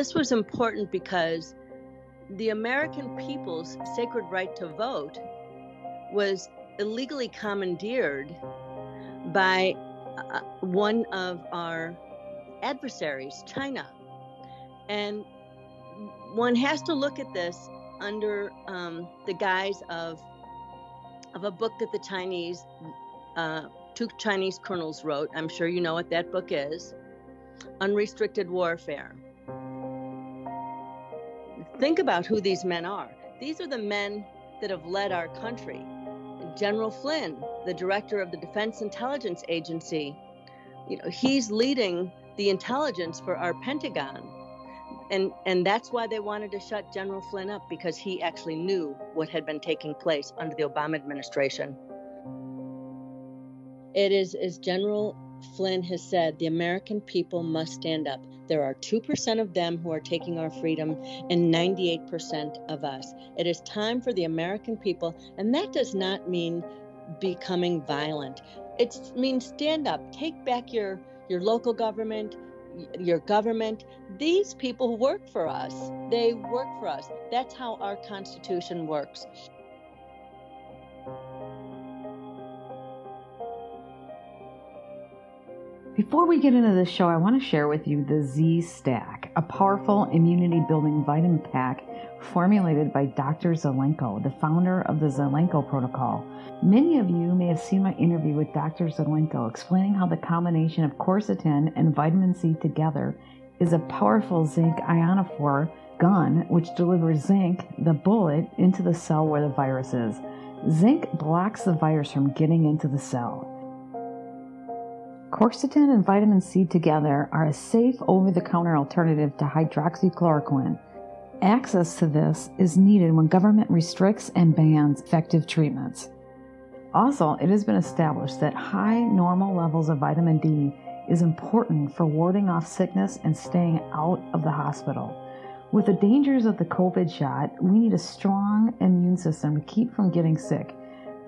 this was important because the American people's sacred right to vote was illegally commandeered by uh, one of our adversaries, China. And one has to look at this under um, the guise of of a book that the Chinese uh, two Chinese colonels wrote. I'm sure you know what that book is. Unrestricted Warfare. Think about who these men are. These are the men that have led our country. General Flynn, the director of the Defense Intelligence Agency, you know, he's leading the intelligence for our Pentagon. And and that's why they wanted to shut General Flynn up because he actually knew what had been taking place under the Obama administration. It is as General Flynn has said, the American people must stand up. There are 2% of them who are taking our freedom and 98% of us. It is time for the American people, and that does not mean becoming violent. It means stand up, take back your, your local government, your government. These people work for us. They work for us. That's how our Constitution works. Before we get into this show, I want to share with you the Z Stack, a powerful immunity building vitamin pack formulated by Dr. Zelenko, the founder of the Zelenko Protocol. Many of you may have seen my interview with Dr. Zelenko explaining how the combination of quercetin and vitamin C together is a powerful zinc ionophore gun which delivers zinc, the bullet, into the cell where the virus is. Zinc blocks the virus from getting into the cell. Quercetin and vitamin C together are a safe over the counter alternative to hydroxychloroquine. Access to this is needed when government restricts and bans effective treatments. Also, it has been established that high normal levels of vitamin D is important for warding off sickness and staying out of the hospital. With the dangers of the COVID shot, we need a strong immune system to keep from getting sick.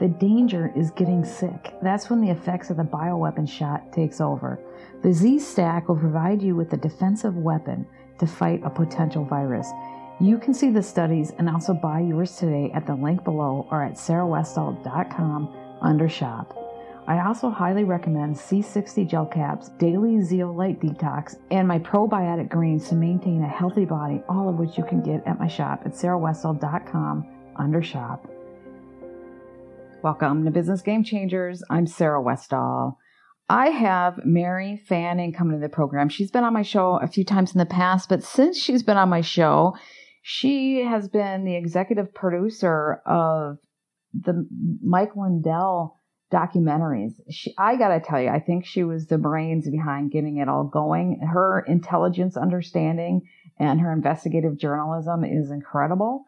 The danger is getting sick. That's when the effects of the bioweapon shot takes over. The Z Stack will provide you with a defensive weapon to fight a potential virus. You can see the studies and also buy yours today at the link below or at sarahwestall.com under shop. I also highly recommend C60 gel caps, daily zeolite detox, and my probiotic greens to maintain a healthy body, all of which you can get at my shop at sarahwestall.com under shop. Welcome to Business Game Changers. I'm Sarah Westall. I have Mary Fanning coming to the program. She's been on my show a few times in the past, but since she's been on my show, she has been the executive producer of the Mike Lindell documentaries. She, I got to tell you, I think she was the brains behind getting it all going. Her intelligence understanding and her investigative journalism is incredible.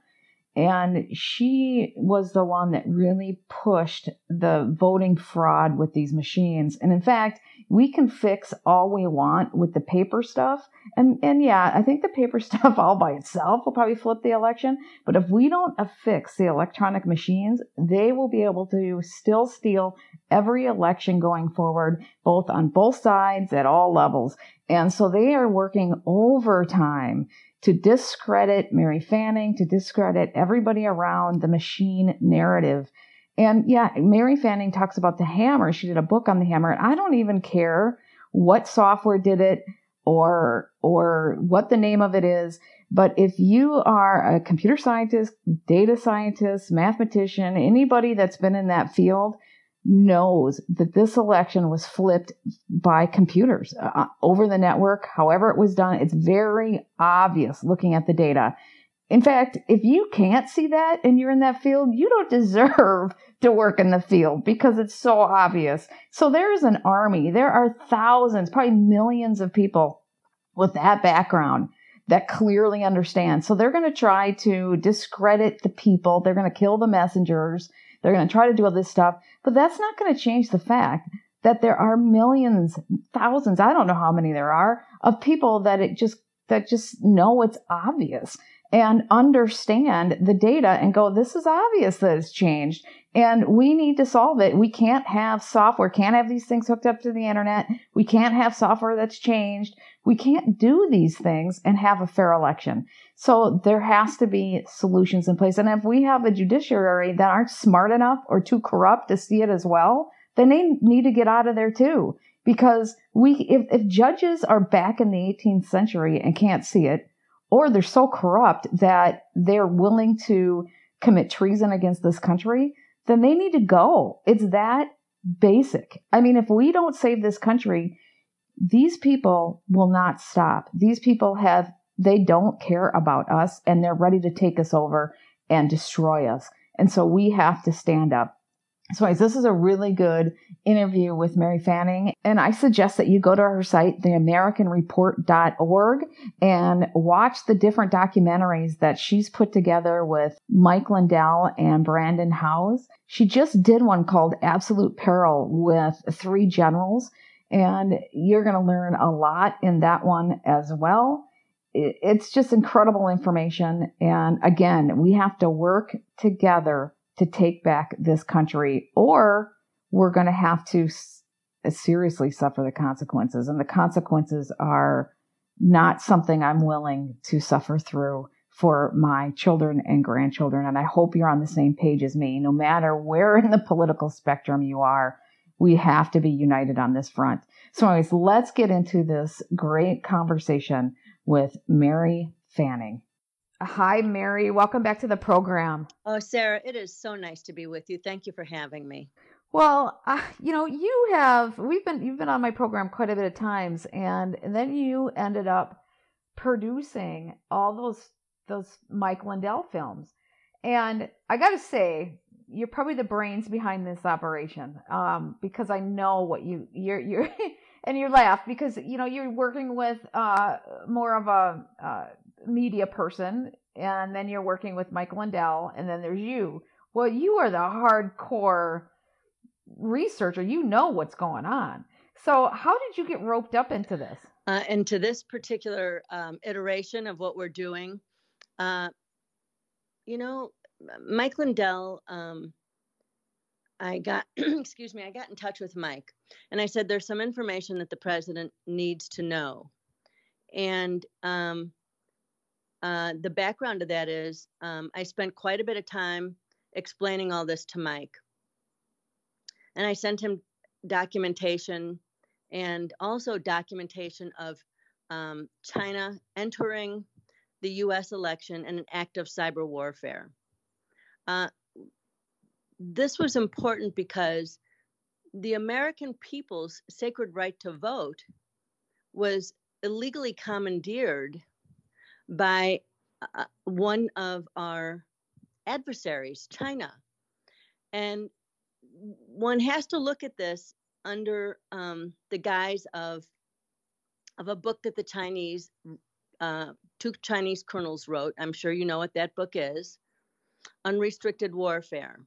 And she was the one that really pushed the voting fraud with these machines. And in fact, we can fix all we want with the paper stuff. And, and yeah, I think the paper stuff all by itself will probably flip the election. But if we don't fix the electronic machines, they will be able to still steal every election going forward, both on both sides at all levels. And so they are working overtime to discredit Mary Fanning, to discredit everybody around the machine narrative. And yeah, Mary Fanning talks about the hammer. She did a book on the hammer, and I don't even care what software did it or or what the name of it is. But if you are a computer scientist, data scientist, mathematician, anybody that's been in that field, knows that this election was flipped by computers uh, uh, over the network, however it was done. It's very obvious looking at the data. In fact, if you can't see that and you're in that field, you don't deserve to work in the field because it's so obvious. So there is an army. There are thousands, probably millions of people with that background that clearly understand. So they're going to try to discredit the people. They're going to kill the messengers. They're going to try to do all this stuff, but that's not going to change the fact that there are millions, thousands, I don't know how many there are, of people that it just that just know it's obvious and understand the data and go, this is obvious that it's changed and we need to solve it. We can't have software, can't have these things hooked up to the internet. We can't have software that's changed. We can't do these things and have a fair election. So there has to be solutions in place. And if we have a judiciary that aren't smart enough or too corrupt to see it as well, then they need to get out of there too. Because we, if, if judges are back in the 18th century and can't see it, or they're so corrupt that they're willing to commit treason against this country, then they need to go. It's that basic. I mean, if we don't save this country, these people will not stop. These people have, they don't care about us and they're ready to take us over and destroy us. And so we have to stand up. So, anyways, this is a really good interview with Mary Fanning. And I suggest that you go to her site, theamericanreport.org, and watch the different documentaries that she's put together with Mike Lindell and Brannon Howse. She just did one called Absolute Peril with three generals. And you're going to learn a lot in that one as well. It's just incredible information. And again, we have to work together to take back this country, or we're going to have to seriously suffer the consequences. And the consequences are not something I'm willing to suffer through for my children and grandchildren. And I hope you're on the same page as me. No matter where in the political spectrum you are, we have to be united on this front. So, anyways, let's get into this great conversation with Mary Fanning. Hi, Mary. Welcome back to the program. Oh, Sarah, it is so nice to be with you. Thank you for having me. Well, uh, you know, you have we've been you've been on my program quite a bit of times, and, and then you ended up producing all those those Mike Lindell films, and I got to say, you're probably the brains behind this operation, um, because I know what you you're you're. and you laugh because you know you're working with uh, more of a uh, media person, and then you're working with Mike Lindell, and then there's you. Well, you are the hardcore researcher. You know what's going on. So, how did you get roped up into this? Uh, into this particular um, iteration of what we're doing, uh, you know, Mike Lindell. Um, I got, excuse me, I got in touch with Mike, and I said, "There's some information that the president needs to know," and um, uh, the background of that is um, I spent quite a bit of time explaining all this to Mike. And I sent him documentation and also documentation of um, China entering the US election and an act of cyber warfare. Uh, this was important because the American people's sacred right to vote was illegally commandeered by uh, one of our adversaries, China. And one has to look at this under um, the guise of of a book that the Chinese uh, two Chinese colonels wrote. I'm sure you know what that book is, Unrestricted Warfare.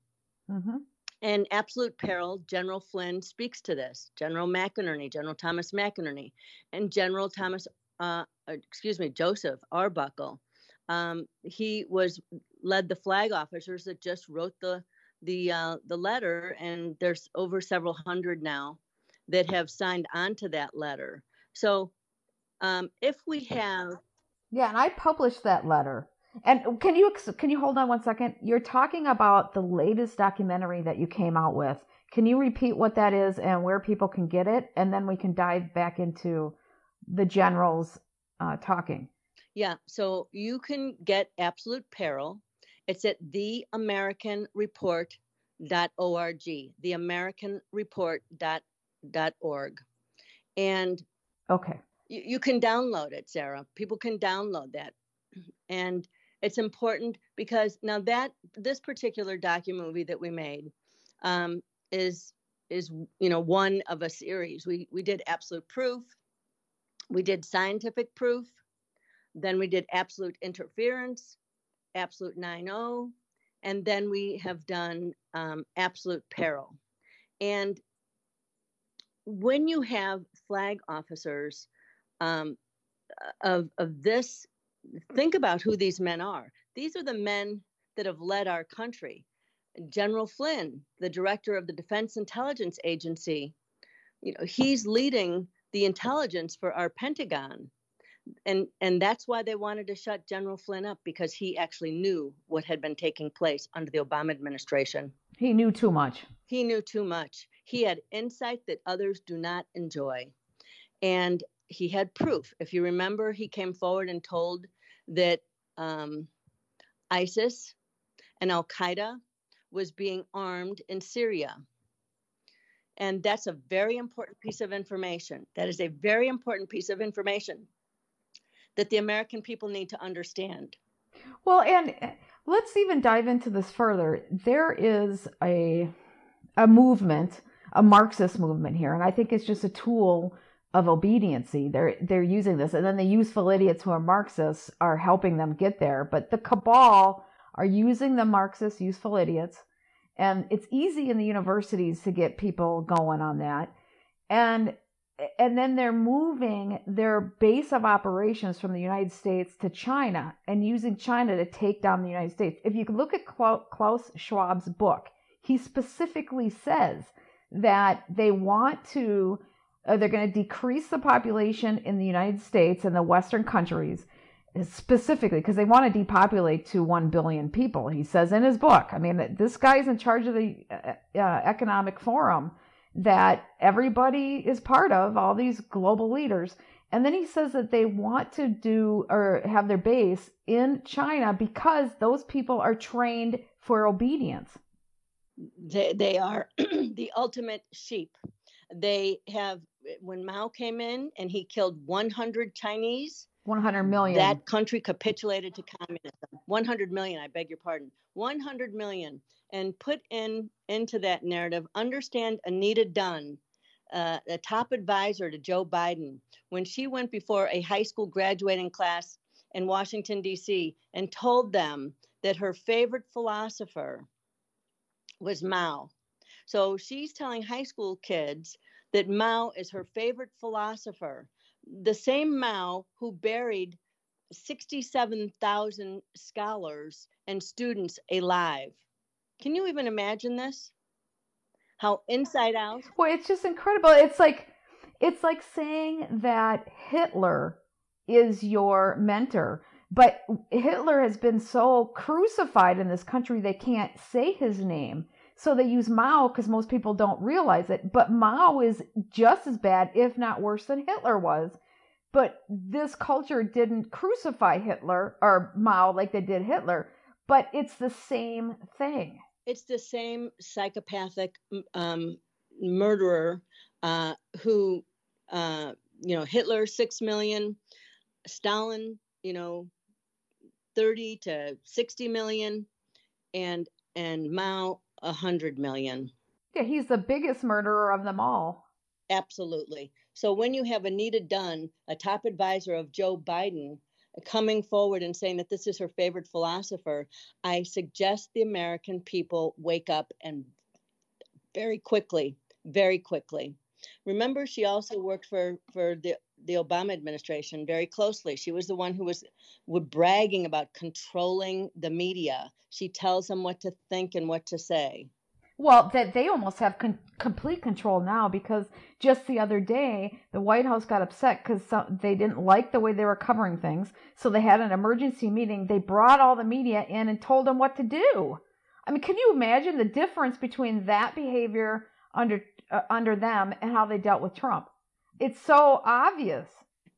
Mm-hmm. And Absolute Peril, General Flynn speaks to this. General McInerney, General Thomas McInerney, and General Thomas uh, excuse me, Joseph Arbuckle. Um, he was led the flag officers that just wrote the the uh, the letter, and there's over several hundred now that have signed on to that letter. So, um, if we have, yeah, and I published that letter. And can you can you hold on one second? You're talking about the latest documentary that you came out with. Can you repeat what that is and where people can get it, and then we can dive back into the generals uh, talking. Yeah, so you can get Absolute Peril. It's at theamericanreport.org, theamericanreport.org. And okay. You, you can download it, Sarah. People can download that. And it's important because now that this particular docu movie that we made um, is is you know one of a series. We we did absolute proof, we did scientific proof, then we did absolute interference, absolute 9-0, and then we have done um, absolute peril. And when you have flag officers um, of, of this, think about who these men are. These are the men that have led our country. General Flynn, the director of the Defense Intelligence Agency, you know, he's leading the intelligence for our Pentagon. And, and that's why they wanted to shut General Flynn up because he actually knew what had been taking place under the Obama administration. He knew too much. He knew too much. He had insight that others do not enjoy. And he had proof. If you remember, he came forward and told that um, ISIS and Al Qaeda was being armed in Syria. And that's a very important piece of information. That is a very important piece of information that the American people need to understand. Well, and eh, let's even dive into this further. There is a a movement, a Marxist movement here, and I think it's just a tool of obediency. They're they're using this, and then the useful idiots who are Marxists are helping them get there. But the cabal are using the Marxist useful idiots, and it's easy in the universities to get people going on that, and and then they're moving their base of operations from the United States to China and using China to take down the United States. If you look at Klaus Schwab's book, he specifically says that they want to uh, they're going to decrease the population in the United States and the Western countries specifically because they want to depopulate to 1 billion people. He says in his book, I mean, this guy's in charge of the uh, uh, Economic Forum that everybody is part of, all these global leaders. And then he says that they want to do or have their base in China because those people are trained for obedience. They, they are the ultimate sheep. They have when Mao came in and he killed 100 Chinese, 100 million. That country capitulated to communism. 100 million, I beg your pardon. 100 million. And put in into that narrative, understand Anita Dunn, uh, a top advisor to Joe Biden, when she went before a high school graduating class in Washington, D.C., and told them that her favorite philosopher was Mao. So she's telling high school kids that Mao is her favorite philosopher, the same Mao who buried 67,000 scholars and students alive. Can you even imagine this? How inside out? Well, it's just incredible. It's like it's like saying that Hitler is your mentor, but Hitler has been so crucified in this country they can't say his name. So they use Mao because most people don't realize it. But Mao is just as bad, if not worse, than Hitler was. But this culture didn't crucify Hitler or Mao like they did Hitler. But it's the same thing. It's the same psychopathic um, murderer uh, who, uh, you know, Hitler, six million, Stalin, you know, 30 to 60 million, and and Mao a hundred million. Yeah, he's the biggest murderer of them all. Absolutely. So when you have Anita Dunn, a top advisor of Joe Biden, coming forward and saying that this is her favorite philosopher, I suggest the American people wake up and very quickly, very quickly. Remember, she also worked for for the the Obama administration very closely. She was the one who was would bragging about controlling the media. She tells them what to think and what to say. Well, that they almost have con- complete control now because just the other day the White House got upset because they didn't like the way they were covering things, so they had an emergency meeting. They brought all the media in and told them what to do. I mean, can you imagine the difference between that behavior under uh, under them and how they dealt with Trump? It's so obvious.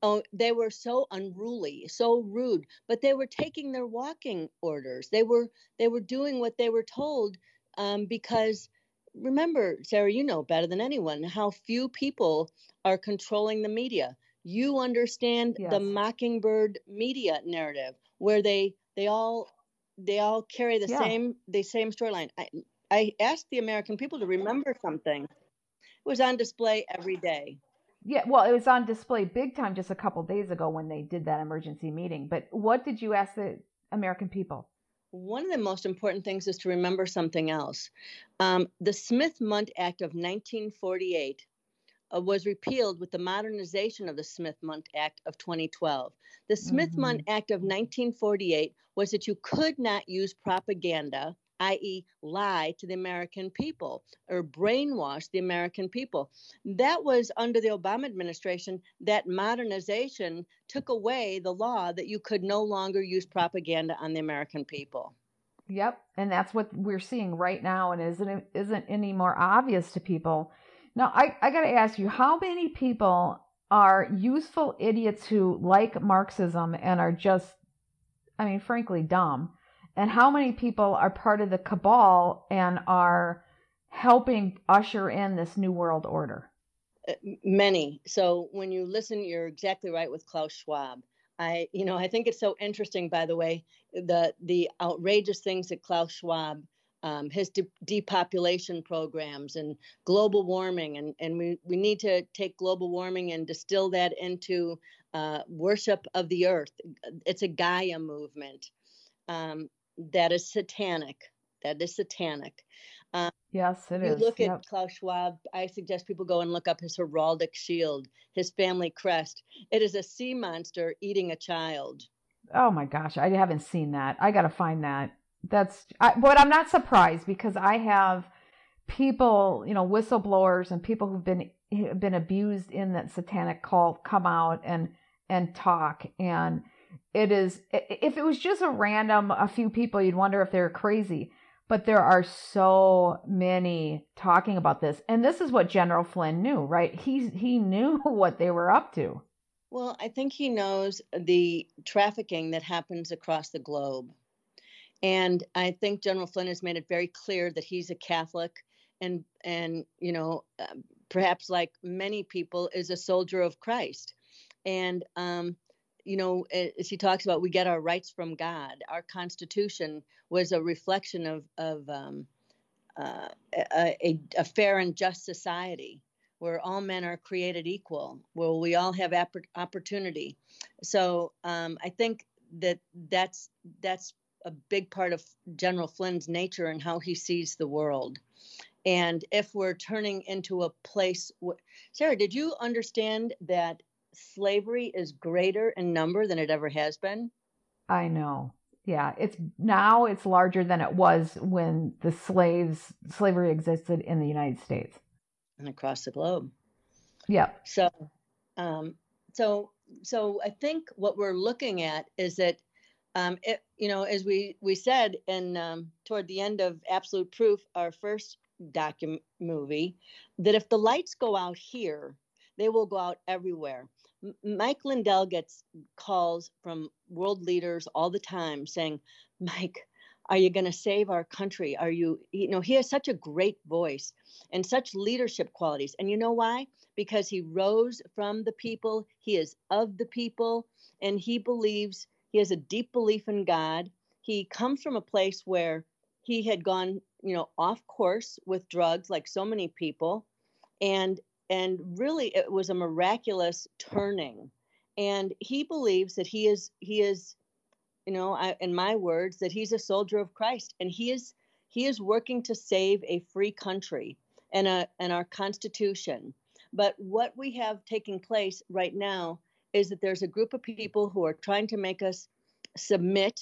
Oh, they were so unruly, so rude, but they were taking their walking orders. They were they were doing what they were told um, because remember, Sarah, you know better than anyone how few people are controlling the media. You understand yes. the Mockingbird media narrative, where they they all they all carry the yeah. same the same storyline. I I asked the American people to remember something. It was on display every day. Yeah, well, it was on display big time just a couple days ago when they did that emergency meeting. But what did you ask the American people? One of the most important things is to remember something else. Um, the Smith Mundt Act of 1948 uh, was repealed with the modernization of the Smith-Mundt Act of 2012. The Smith-Mundt mm-hmm. Act of 1948 was that you could not use propaganda, i.e., lie to the American people or brainwash the American people. That was under the Obama administration. That modernization took away the law that you could no longer use propaganda on the American people. Yep, and that's what we're seeing right now, and isn't isn't any more obvious to people now, I, I got to ask you, how many people are useful idiots who like Marxism and are just, I mean, frankly, dumb? And how many people are part of the cabal and are helping usher in this new world order? Uh, many. So when you listen, you're exactly right with Klaus Schwab. I, you know, I think it's so interesting. By the way, the the outrageous things that Klaus Schwab um, his de- depopulation programs and global warming. And, and we, we need to take global warming and distill that into uh, worship of the earth. It's a Gaia movement um, that is satanic. That is satanic. Um, yes, it you is. look yep. at Klaus Schwab. I suggest people go and look up his heraldic shield, his family crest. It is a sea monster eating a child. Oh my gosh, I haven't seen that. I got to find that that's I, but i'm not surprised because i have people you know whistleblowers and people who've been been abused in that satanic cult come out and and talk and it is if it was just a random a few people you'd wonder if they're crazy. But there are so many talking about this. And this is what general flynn knew right? He he knew what they were up to. Well i think he knows the trafficking that happens across the globe. And I think General Flynn has made it very clear that he's a Catholic. And, and you know, uh, perhaps like many people, is a soldier of Christ. And, um, you know, she talks about, we get our rights from God. Our Constitution was a reflection of, of um, uh, a, a, fair and just society where all men are created equal, where we all have opportunity. So um, I think that that's that's a big part of General Flynn's nature and how he sees the world. And if we're turning into a place, Sarah, did you understand that slavery is greater in number than it ever has been? I know. Yeah, it's now it's larger than it was when the slaves slavery existed in the United States and across the globe. Yeah. So, um, so, so I think what we're looking at is that um, it, you know, as we we said in um, toward the end of Absolute Proof, our first document movie, that if the lights go out here, they will go out everywhere. M- Mike Lindell gets calls from world leaders all the time saying, "Mike, are you going to save our country? Are you, you know, he has such a great voice and such leadership qualities. And you know why? Because he rose from the people, he is of the people, and he believes he has a deep belief in God. He comes from a place where he had gone, you know, off course with drugs like so many people and and really it was a miraculous turning. And he believes that he is he is you know, I, in my words that he's a soldier of Christ and he is he is working to save a free country and a and our constitution. But what we have taking place right now is that there's a group of people who are trying to make us submit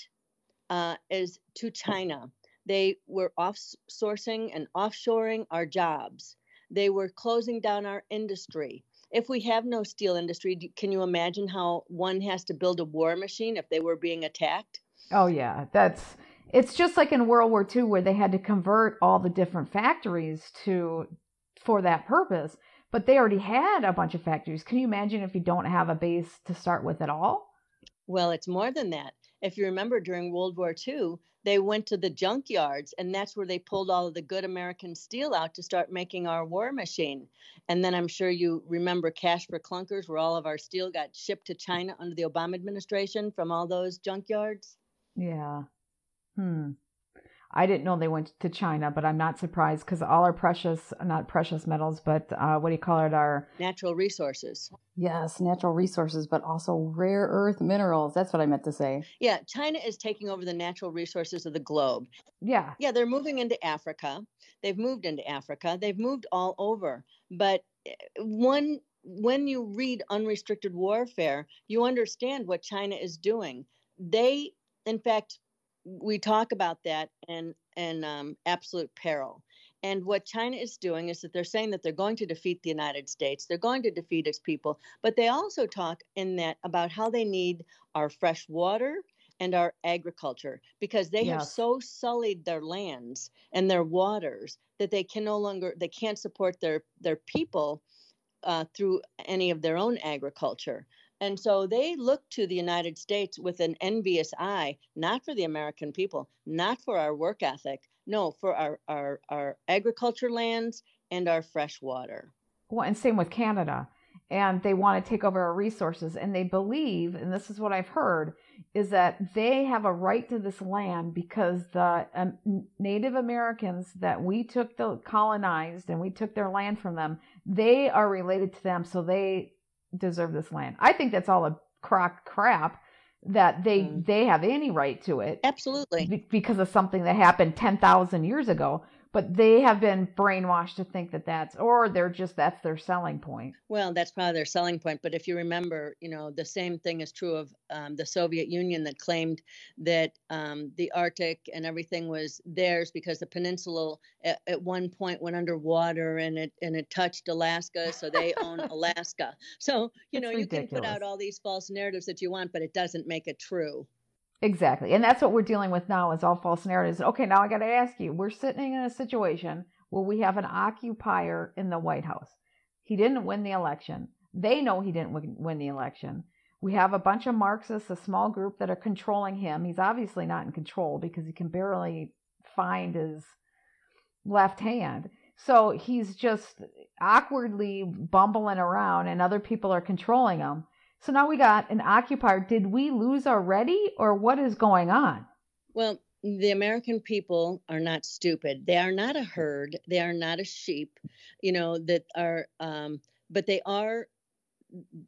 uh, as to China. They were offsourcing and offshoring our jobs. They were closing down our industry. If we have no steel industry, can you imagine how one has to build a war machine if they were being attacked? Oh yeah, that's it's just like in World War II where they had to convert all the different factories to for that purpose but they already had a bunch of factories. Can you imagine if you don't have a base to start with at all? Well, it's more than that. If you remember during World War II, they went to the junkyards, and that's where they pulled all of the good American steel out to start making our war machine. And then I'm sure you remember cash for clunkers, where all of our steel got shipped to China under the Obama administration from all those junkyards. Yeah. Hmm. I didn't know they went to China, but I'm not surprised because all our precious, not precious metals, but uh, what do you call it? Our natural resources. Yes, natural resources, but also rare earth minerals. That's what I meant to say. Yeah, China is taking over the natural resources of the globe. Yeah. Yeah, they're moving into Africa. They've moved into Africa. They've moved all over. But eh, one when you read unrestricted warfare, you understand what China is doing. They, in fact, we talk about that and and um, absolute peril. And what China is doing is that they're saying that they're going to defeat the United States, they're going to defeat its people, but they also talk in that about how they need our fresh water and our agriculture because they yes. have so sullied their lands and their waters that they can no longer they can't support their their people uh, through any of their own agriculture. And so they look to the United States with an envious eye, not for the American people, not for our work ethic, no, for our, our, our agriculture lands and our fresh water. Well, and same with Canada. And they want to take over our resources. And they believe, and this is what I've heard, is that they have a right to this land because the um, Native Americans that we took the colonized and we took their land from them, they are related to them. So they deserve this land. I think that's all a crock crap that they mm. they have any right to it. Absolutely. because of something that happened 10,000 years ago but they have been brainwashed to think that that's or they're just that's their selling point. Well that's probably their selling point but if you remember you know the same thing is true of um, the soviet union that claimed that um, the arctic and everything was theirs because the peninsula at, at, one point went underwater and it and it touched alaska so they own alaska. So you know you can put out all these false narratives that you want but it doesn't make it true Exactly. And that's what we're dealing with now is all false narratives. Okay, now I got to ask you. We're sitting in a situation where we have an occupier in the White House. He didn't win the election. They know he didn't win the election. We have a bunch of Marxists, a small group that are controlling him. He's obviously not in control because he can barely find his left hand. So he's just awkwardly bumbling around and other people are controlling him. So now we got an occupier. Did we lose already, or what is going on? Well, the American people are not stupid. They are not a herd. They are not a sheep, you know, that are, um, but they are,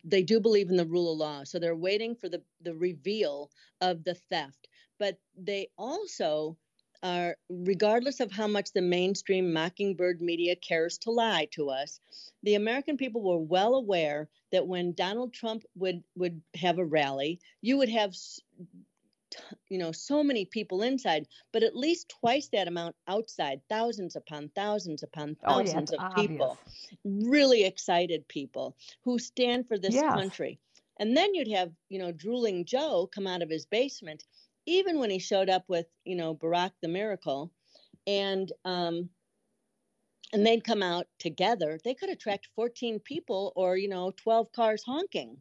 they do believe in the rule of law. So they're waiting for the, the reveal of the theft. But they also are, regardless of how much the mainstream mockingbird media cares to lie to us, the American people were well aware that when Donald Trump would would have a rally, you would have you know so many people inside but at least twice that amount outside thousands upon thousands upon thousands oh, yeah, of people really excited people who stand for this yes. country and then you'd have you know drooling joe come out of his basement even when he showed up with you know Barack the Miracle, and um, and they'd come out together, they could attract 14 people or you know 12 cars honking.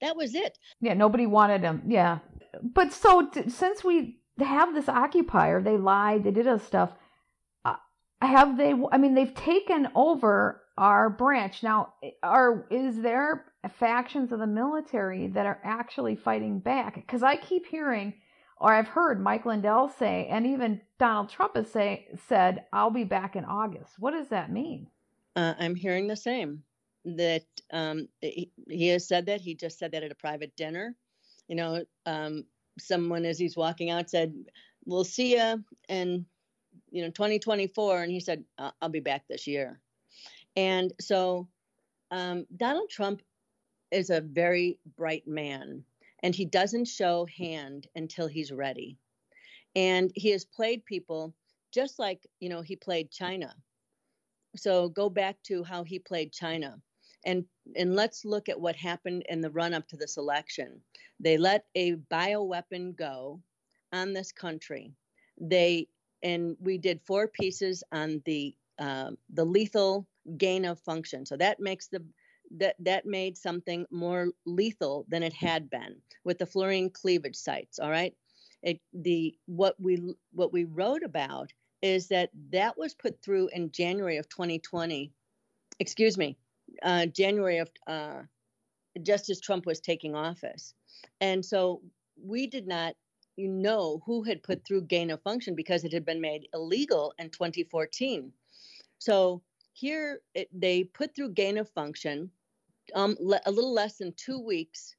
That was it. Yeah, nobody wanted him. Yeah, but so t- since we have this occupier, they lied, they did other stuff. Uh, have they? I mean, they've taken over our branch now. Are is there factions of the military that are actually fighting back? Because I keep hearing or I've heard Mike Lindell say, and even Donald Trump has say, said, I'll be back in August. What does that mean? Uh, I'm hearing the same. That um, he, he, has said that. He just said that at a private dinner. You know, um, someone as he's walking out said, We'll see you in, you know, 2024. And he said, I'll be back this year. And so um, Donald Trump is a very bright man and he doesn't show hand until he's ready. And he has played people just like, you know, he played China. So go back to how he played China. And and let's look at what happened in the run up to this election. They let a bioweapon go on this country. They and we did four pieces on the uh, the lethal gain of function. So that makes the that that made something more lethal than it had been with the furin cleavage sites all right? It the what we what we wrote about is that that was put through in January of 2020 excuse me uh, January of uh, just as Trump was taking office. And so we did not know who had put through gain of function because it had been made illegal in 2014. So here it, they put through gain of function um, le- a little less than two weeks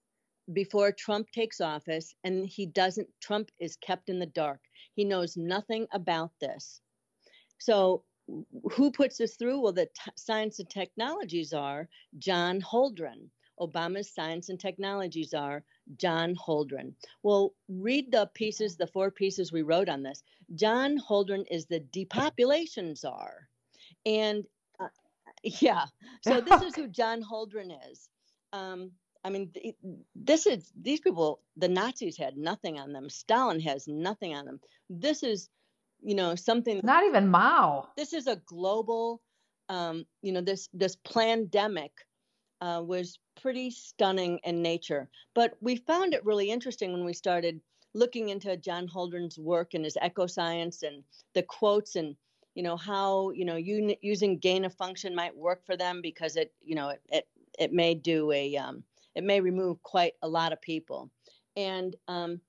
before Trump takes office, and he doesn't, Trump is kept in the dark. He knows nothing about this. So, who puts this through? Well, the t- science and technologies are John Holdren. Obama's science and technologies are John Holdren. Well, read the pieces, the four pieces we wrote on this. John Holdren is the depopulation czar. And yeah, so this is who John Holdren is. Um, I mean, this is these people. The Nazis had nothing on them. Stalin has nothing on them. This is, you know, something. Not even Mao. This is a global, um, you know, this this pandemic uh, was pretty stunning in nature. But we found it really interesting when we started looking into John Holdren's work and his eco science and the quotes and you know how you know using gain of function might work for them because it you know it it, it may do a um, it may remove quite a lot of people. And um,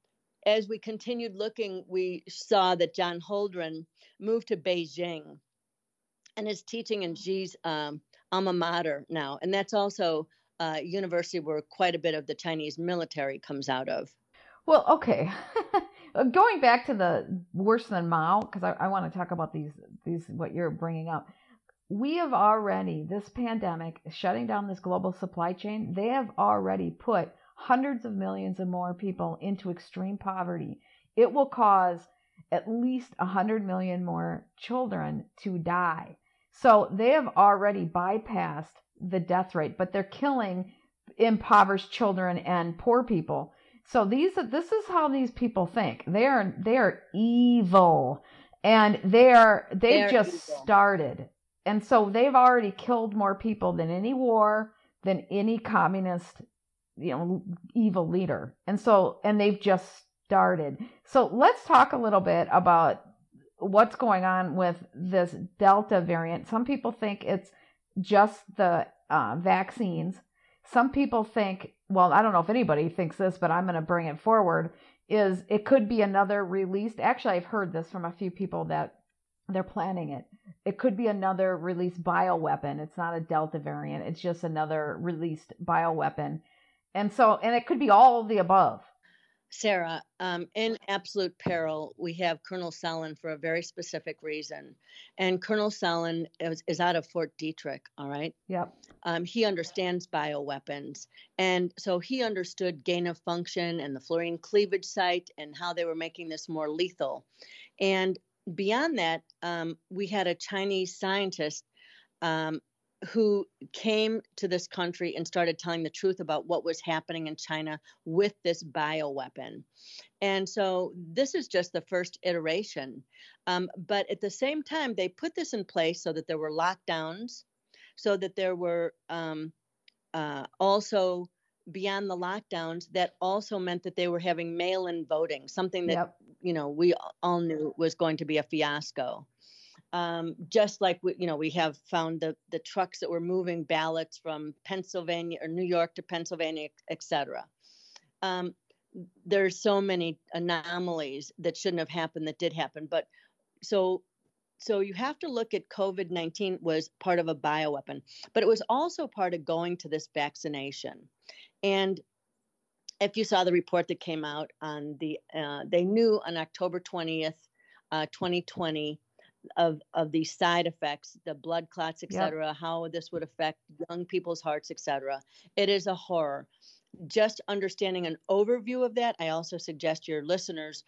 as we continued looking, we saw that John Holdren moved to Beijing and is teaching in Xi's um, alma mater now. And that's also a university where quite a bit of the Chinese military comes out of. Well, okay. Uh, going back to the worse than Mao, because I, I want to talk about these these what you're bringing up we have already, this pandemic, shutting down this global supply chain, they have already put hundreds of millions of more people into extreme poverty. It will cause at least 100 million more children to die. So they have already bypassed the death rate, but they're killing impoverished children and poor people. So these this is how these people think. They are they are evil and they are they've just evil. started and so they've already killed more people than any war, than any communist, you know, evil leader. And so, and they've just started. So let's talk a little bit about what's going on with this Delta variant. Some people think it's just the uh, vaccines. Some people think, well, I don't know if anybody thinks this, but I'm going to bring it forward. Is it could be another released? Actually, I've heard this from a few people that they're planning it. It could be another released bioweapon. It's not a Delta variant. It's just another released bioweapon. And so, and it could be all the above. Sarah, um, in absolute peril, we have Colonel Sellin for a very specific reason. And Colonel Sellin is, is out of Fort Detrick, all right? Yep. Um, he understands bioweapons. And so he understood gain of function and the furin cleavage site and how they were making this more lethal. And beyond that, um, we had a Chinese scientist um, who came to this country and started telling the truth about what was happening in China with this bioweapon. And so this is just the first iteration. Um, but at the same time, they put this in place so that there were lockdowns, so that there were um, uh, also beyond the lockdowns that also meant that they were having mail-in voting something that yep. you know we all knew was going to be a fiasco um, just like we, you know we have found the the trucks that were moving ballots from Pennsylvania or New York to Pennsylvania, etc. Um, there's so many anomalies that shouldn't have happened that did happen, but so so you have to look at COVID-19 was part of a bioweapon, but it was also part of going to this vaccination. And if you saw the report that came out on the, uh, they knew on October 20th, uh, 2020, of of these side effects, the blood clots, etc., yep. how this would affect young people's hearts, etc. It is a horror. Just understanding an overview of that, I also suggest your listeners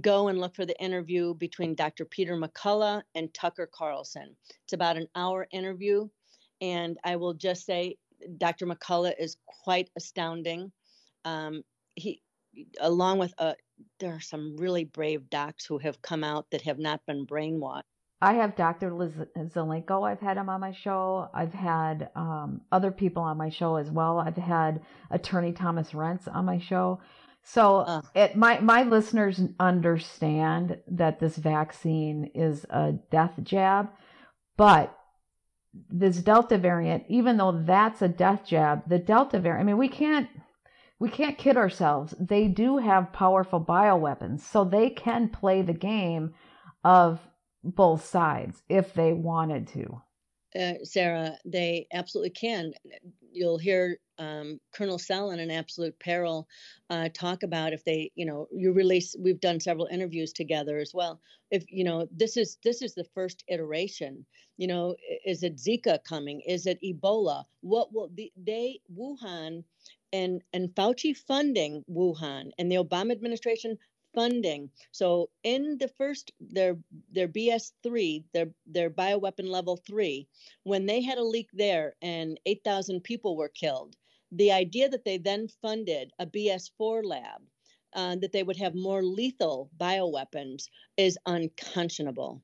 go and look for the interview between Dr. Peter McCullough and Tucker Carlson. It's about an hour interview, and I will just say Dr. McCullough is quite astounding. Um, he, along with uh, there are some really brave docs who have come out that have not been brainwashed. I have Dr. Liz Zelenko. I've had him on my show. I've had um, other people on my show as well. I've had Attorney Thomas Renz on my show. So uh, it, my my listeners understand that this vaccine is a death jab, but this Delta variant, even though that's a death jab, the Delta variant, I mean, we can't, we can't kid ourselves. They do have powerful bioweapons, so they can play the game of both sides if they wanted to. Uh, Sarah, they absolutely can. You'll hear um, Colonel Sell in absolute peril uh, talk about if they, you know, you release. We've done several interviews together as well. If you know, this is this is the first iteration. You know, is it Zika coming? Is it Ebola? What will the, they Wuhan and and Fauci funding Wuhan and the Obama administration funding. So in the first their their BS3, their their bioweapon level 3, when they had a leak there and 8,000 people were killed, the idea that they then funded a BS4 lab uh, that they would have more lethal bioweapons is unconscionable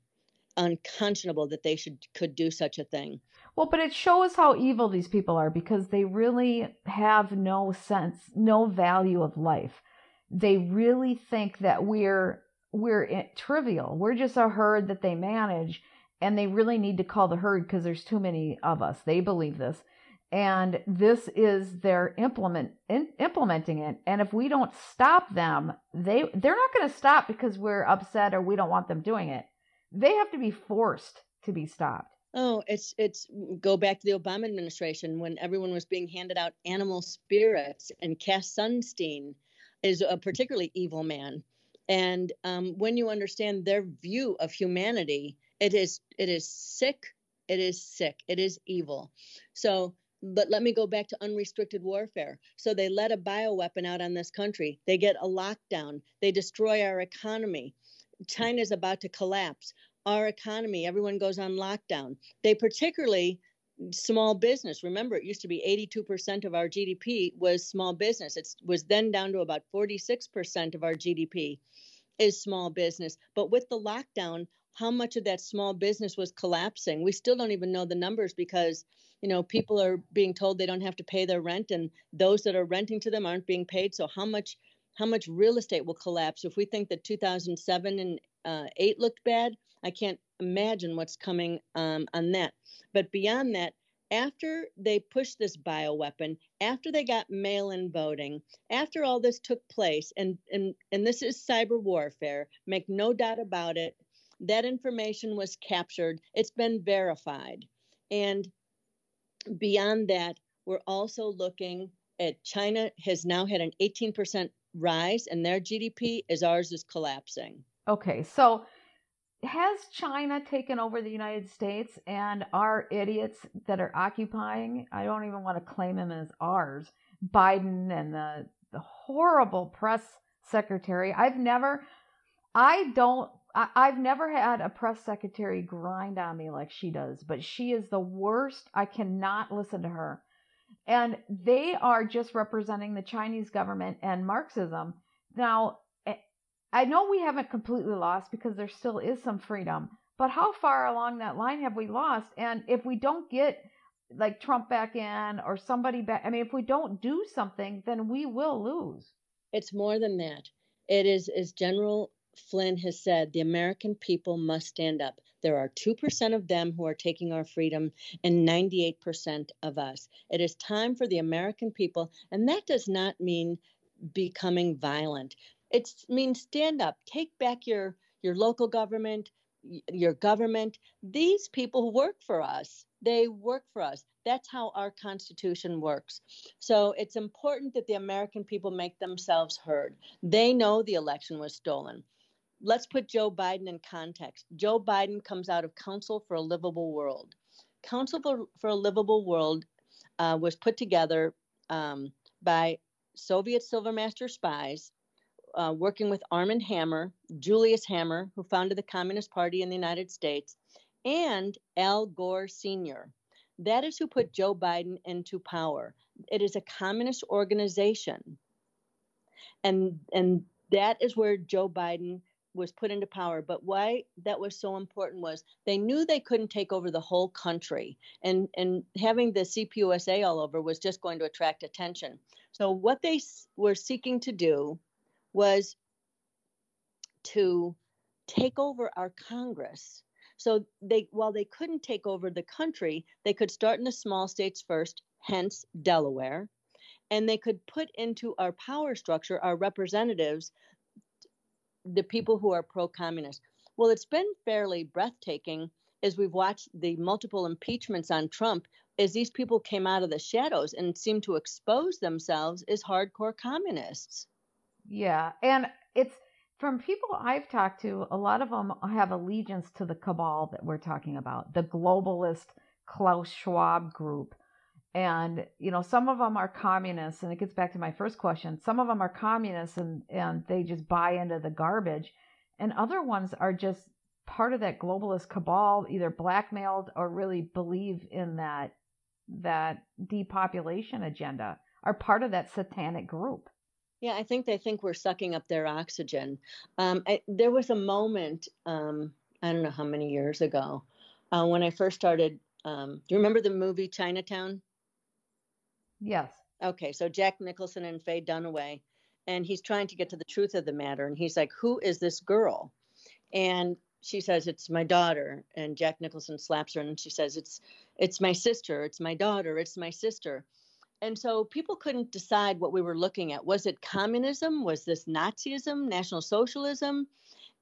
unconscionable that they should could do such a thing. Well, but it shows how evil these people are because they really have no sense, no value of life they really think that we're we're trivial. We're just a herd that they manage, and they really need to call the herd because there's too many of us. They believe this, and this is their implement in, implementing it. And if we don't stop them, they they're not going to stop because we're upset or we don't want them doing it. They have to be forced to be stopped. Oh, it's it's go back to the Obama administration when everyone was being handed out animal spirits and Cass Sunstein is a particularly evil man. And um, when you understand their view of humanity, it is it is sick. It is sick. It is evil. So, but let me go back to unrestricted warfare. So they let a bioweapon out on this country. They get a lockdown. They destroy our economy. China's about to collapse. Our economy, everyone goes on lockdown. They particularly small business. Remember, it used to be 82% of our GDP was small business. It was then down to about 46% of our GDP is small business. But with the lockdown, how much of that small business was collapsing? We still don't even know the numbers because, you know, people are being told they don't have to pay their rent and those that are renting to them aren't being paid. So how much how much real estate will collapse if we think that 2007 and uh, 8 looked bad? I can't imagine what's coming um, on that. But beyond that, after they pushed this bioweapon, after they got mail in voting, after all this took place, and, and, and this is cyber warfare, make no doubt about it, that information was captured, it's been verified. And beyond that, we're also looking at China has now had an 18% rise in their GDP as ours is collapsing. Okay, so has China taken over the United States and our idiots that are occupying, I don't even want to claim them as ours, Biden and the, the horrible press secretary. I've never, I don't, I, I've never had a press secretary grind on me like she does, but she is the worst. I cannot listen to her. And they are just representing the Chinese government and Marxism. Now, I know we haven't completely lost because there still is some freedom, but how far along that line have we lost? And if we don't get like Trump back in or somebody back, I mean, if we don't do something, then we will lose. It's more than that. It is, as General Flynn has said, the American people must stand up. There are 2% of them who are taking our freedom and 98% of us. It is time for the American people, and that does not mean becoming violent. It means stand up, take back your your local government, your government. These people work for us. They work for us. That's how our Constitution works. So it's important that the American people make themselves heard. They know the election was stolen. Let's put Joe Biden in context. Joe Biden comes out of Council for a Livable World. Council for, for a Livable World uh, was put together um, by Soviet Silvermaster spies uh, working with Armand Hammer, Julius Hammer, who founded the Communist Party in the United States, and Al Gore Sr. That is who put Joe Biden into power. It is a communist organization. And, and that is where Joe Biden was put into power. But why that was so important was they knew they couldn't take over the whole country, and and having the CPUSA all over was just going to attract attention. So what they were seeking to do was to take over our Congress. So they while they couldn't take over the country, they could start in the small states first, hence Delaware, and they could put into our power structure our representatives the people who are pro-communist well it's been fairly breathtaking as we've watched the multiple impeachments on trump as these people came out of the shadows and seemed to expose themselves as hardcore communists yeah and it's from people I've talked to, a lot of them have allegiance to the cabal that we're talking about, the globalist Klaus Schwab group. And, you know, some of them are communists, and it gets back to my first question. Some of them are communists and, and they just buy into the garbage. And other ones are just part of that globalist cabal, either blackmailed or really believe in that that depopulation agenda, are part of that satanic group. Yeah, I think they think we're sucking up their oxygen. Um, I, there was a moment, um, I don't know how many years ago, uh, when I first started. Um, do you remember the movie Chinatown? Yes. Okay, so Jack Nicholson and Faye Dunaway, and he's trying to get to the truth of the matter, and he's like, "Who is this girl?" And she says, "It's my daughter." And Jack Nicholson slaps her, and she says, "It's it's my sister. It's my daughter. It's my sister." And so people couldn't decide what we were looking at. Was it communism? Was this Nazism, National Socialism?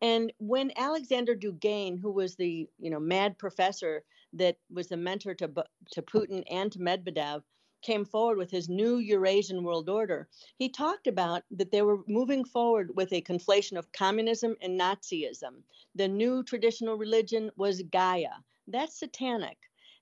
And when Alexander Dugin, who was the you know mad professor that was the mentor to to Putin and to Medvedev, came forward with his new Eurasian world order, he talked about that they were moving forward with a conflation of communism and Nazism. The new traditional religion was Gaia. That's satanic.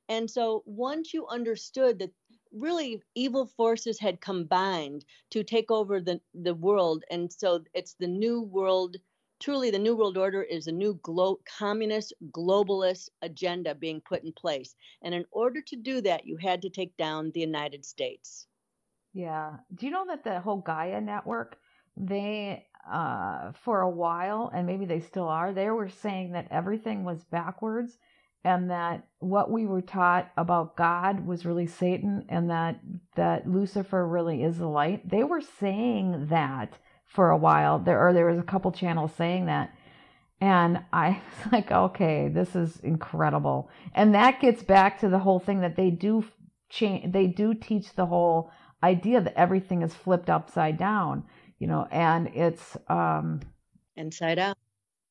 And so once you understood that really evil forces had combined to take over the, the world. And so it's the new world, truly, the new world order is a new glo- communist, globalist agenda being put in place. And in order to do that, you had to take down the United States. Yeah. Do you know that the whole Gaia network, they, uh, for a while, and maybe they still are, they were saying that everything was backwards and that what we were taught about God was really Satan and that that Lucifer really is the light. They were saying that for a while. There or there was a couple channels saying that. And I was like, okay, this is incredible. And that gets back to the whole thing that they do change they do teach the whole idea that everything is flipped upside down, you know, and it's um inside out.